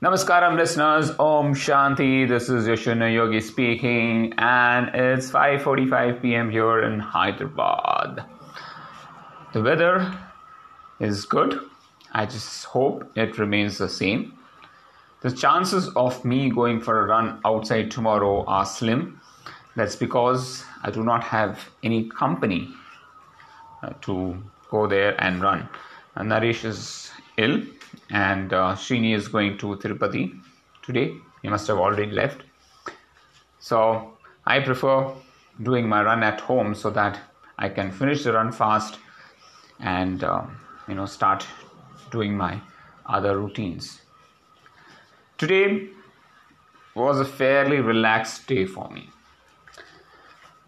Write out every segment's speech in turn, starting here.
Namaskaram, listeners. Om Shanti. This is Yoshuna Yogi speaking, and it's 5:45 p.m. here in Hyderabad. The weather is good. I just hope it remains the same. The chances of me going for a run outside tomorrow are slim. That's because I do not have any company uh, to go there and run. And Naresh is ill and uh, Srini is going to Tirupati today. He must have already left. So I prefer doing my run at home so that I can finish the run fast and uh, you know start doing my other routines. Today was a fairly relaxed day for me.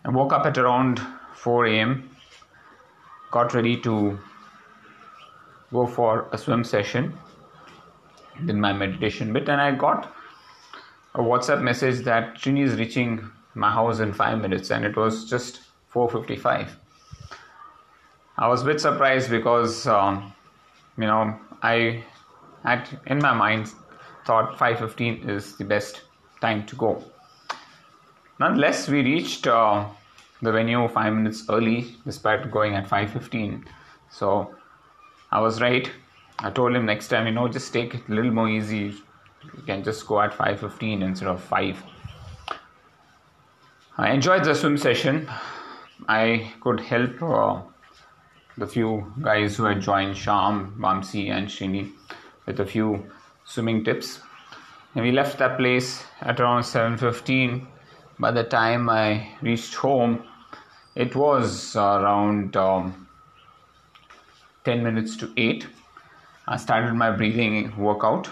I woke up at around 4 a.m., got ready to go for a swim session, did my meditation bit, and I got a WhatsApp message that Trini is reaching my house in five minutes, and it was just 4:55. I was a bit surprised because um, you know I had in my mind thought 5:15 is the best time to go. Nonetheless, we reached uh, the venue five minutes early, despite going at 5:15. So I was right. I told him next time, you know, just take it a little more easy. You can just go at 5:15 instead of 5. I enjoyed the swim session. I could help uh, the few guys who had joined Sham, Vamsi, and Shini with a few swimming tips. And we left that place at around 7:15. By the time I reached home, it was around um, 10 minutes to 8. I started my breathing workout,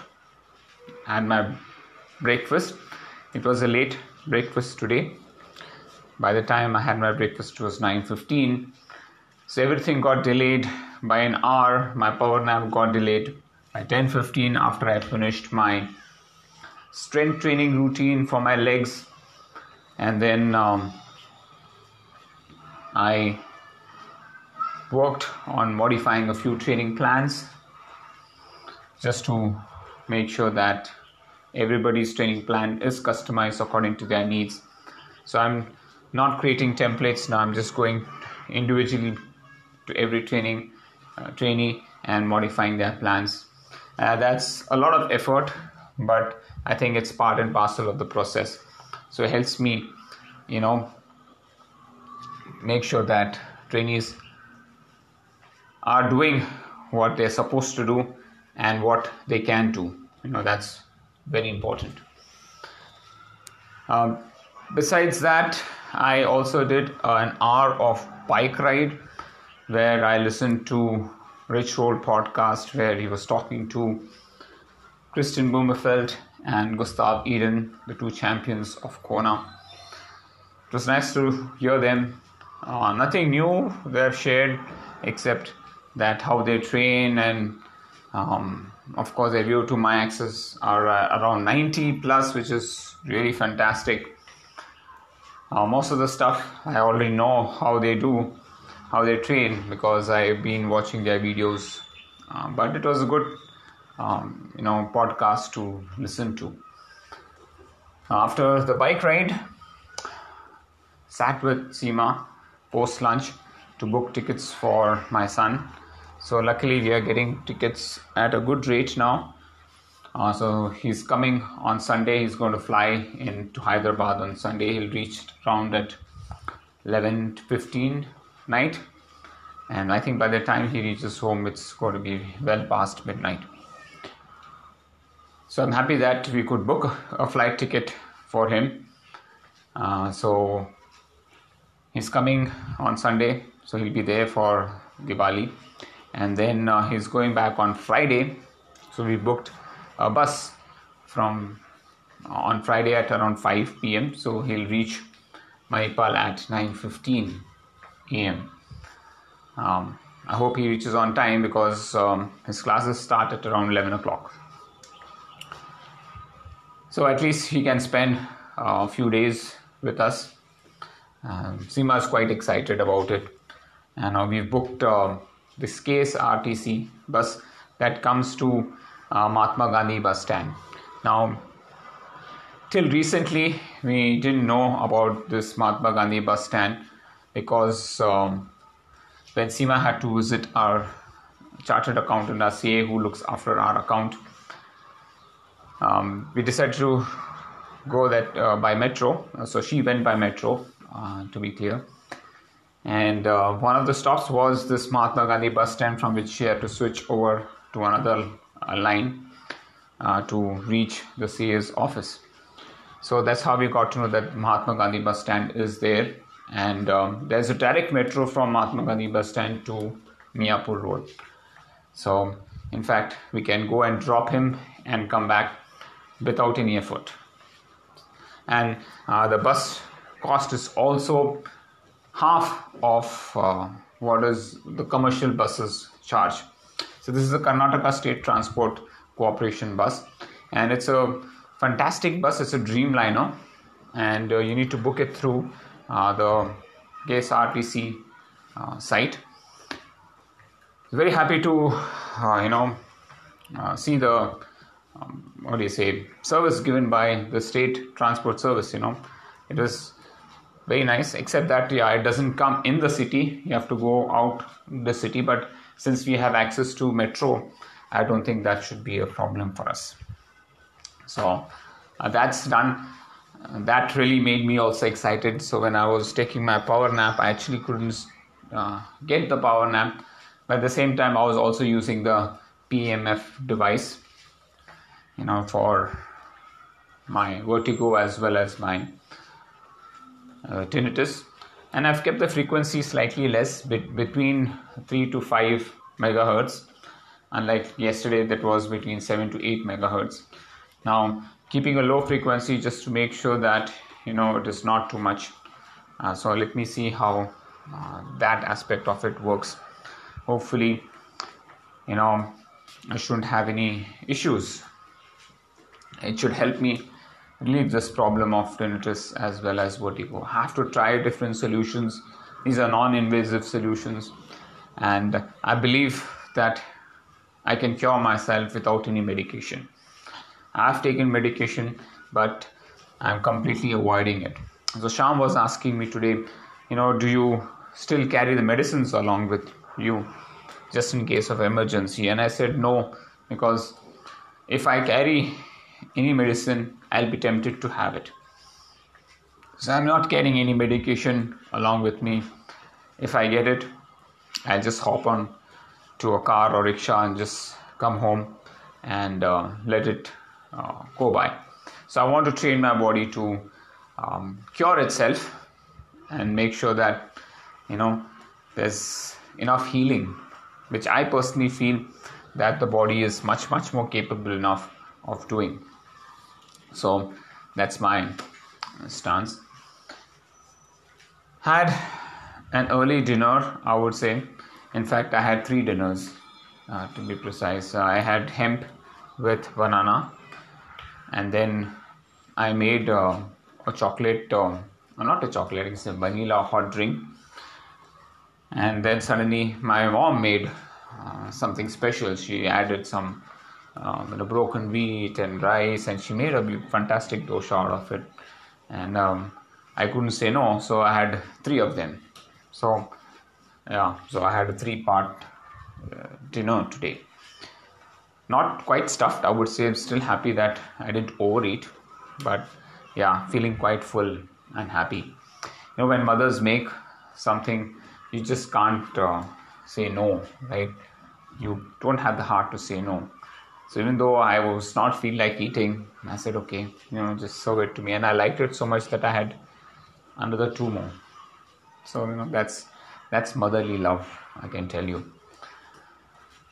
had my breakfast. It was a late breakfast today. By the time I had my breakfast, it was 9:15. So everything got delayed by an hour. My power nap got delayed by 10:15 after I finished my strength training routine for my legs, and then um, I worked on modifying a few training plans just to make sure that everybody's training plan is customized according to their needs. So I'm not creating templates now. I'm just going individually to every training uh, trainee and modifying their plans. Uh, that's a lot of effort, but I think it's part and parcel of the process. So it helps me, you know, make sure that trainees are doing what they're supposed to do and what they can do. You know, that's very important. Um, besides that, I also did an hour of bike ride where I listened to Rich Roll podcast where he was talking to Kristian Blummenfelt and Gustav Iden the two champions of Kona. It was nice to hear them. Uh, nothing new they have shared except that how they train and um, of course their VO2 max are uh, around 90 plus which is really fantastic. Uh, most of the stuff i already know how they do how they train because i've been watching their videos. Uh, but it was a good um, you know podcast to listen to. After the bike ride sat with Seema post lunch to book tickets for my son so luckily we are getting tickets at a good rate now. Uh, so he's coming on sunday. He's going to fly into hyderabad on sunday. He'll reach around at 11 to 15 night. And i think by the time he reaches home it's going to be well past midnight. So i'm happy that we could book a flight ticket for him. Uh, so he's coming on sunday. So he'll be there for diwali and then uh, he's going back on Friday. So we booked a bus from uh, on Friday at around 5 p.m. So he'll reach Manipal at 9:15 a.m. Um, I hope he reaches on time because um, his classes start at around 11 o'clock. So at least he can spend uh, a few days with us. Um, Seema is quite excited about it, and uh, we've booked uh, this KSRTC bus that comes to uh, Mahatma Gandhi bus stand. Now, till recently, we didn't know about this Mahatma Gandhi bus stand because um, when Seema had to visit our chartered accountant, our CA who looks after our account, um, we decided to go that uh, by metro. So she went by metro, uh, to be clear. And uh, one of the stops was this Mahatma Gandhi bus stand from which she had to switch over to another uh, line uh, to reach the CA's office. So that's how we got to know that Mahatma Gandhi bus stand is there. And um, there's a direct metro from Mahatma Gandhi bus stand to Miyapur Road. So, in fact, we can go and drop him and come back without any effort. And uh, the bus cost is also half of uh, what is the commercial buses charge. So this is the Karnataka State Transport Corporation bus, and it's a fantastic bus. It's a Dreamliner, and uh, you need to book it through uh, the KSRTC uh, site. Very happy to uh, you know uh, see the um, what do you say service given by the state transport service. You know, it is very nice. Except that yeah it doesn't come in the city. You have to go out the city. But since we have access to metro i don't think that should be a problem for us. So uh, that's done. Uh, that really made me also excited. So when i was taking my power nap i actually couldn't uh, get the power nap. But at the same time i was also using the pmf device you know for my vertigo as well as my uh, tinnitus. And I've kept the frequency slightly less between 3 to 5 megahertz. Unlike yesterday that was between 7 to 8 megahertz. Now keeping a low frequency just to make sure that you know it is not too much. Uh, so let me see how uh, that aspect of it works. Hopefully you know I shouldn't have any issues. It should help me relieve this problem of tinnitus as well as vertigo. Have to try different solutions. These are non invasive solutions, and I believe that I can cure myself without any medication. I've taken medication, but I'm completely avoiding it. So, Sham was asking me today, you know, do you still carry the medicines along with you just in case of emergency? And I said no, because if I carry any medicine, I'll be tempted to have it. So I'm not carrying any medication along with me. If I get it, I'll just hop on to a car or rickshaw and just come home and uh, let it uh, go by. So I want to train my body to um, cure itself and make sure that you know there's enough healing, which I personally feel that the body is much much more capable enough of doing. So that's my stance. Had an early dinner, I would say. In fact, I had three dinners uh, to be precise. Uh, I had hemp with banana, and then I made uh, a chocolate, uh, not a chocolate, it's a vanilla hot drink. And then suddenly my mom made uh, something special. She added some um, you know, broken wheat and rice, and she made a fantastic dosha out of it. And um, I couldn't say no, so I had three of them. So, yeah, so I had a three part uh, dinner today. Not quite stuffed, I would say. I'm still happy that I didn't overeat, but yeah, feeling quite full and happy. You know, when mothers make something, you just can't uh, say no, right? You don't have the heart to say no so even though I was not feel like eating, I said, okay, you know, just serve it to me. And I liked it so much that I had another two more. So you know, that's that's motherly love, I can tell you.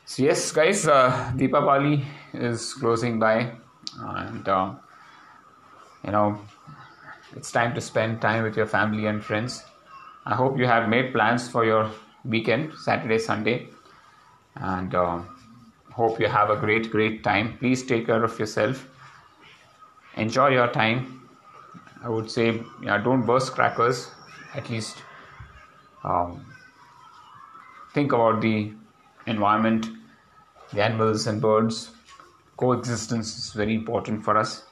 So yes, guys, uh, Deepavali is closing by, and uh, you know, it's time to spend time with your family and friends. I hope you have made plans for your weekend, Saturday, Sunday, and. Uh, hope you have a great, great time. Please take care of yourself. Enjoy your time. I would say, yeah, don't burst crackers. At least um, think about the environment, the animals and birds. coexistence is very important for us.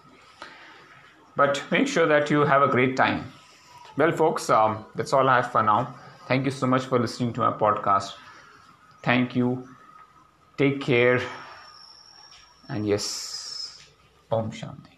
But make sure that you have a great time. Well, folks, um, that's all I have for now. Thank you so much for listening to my podcast. Thank you. Take care. And yes, Om Shanti.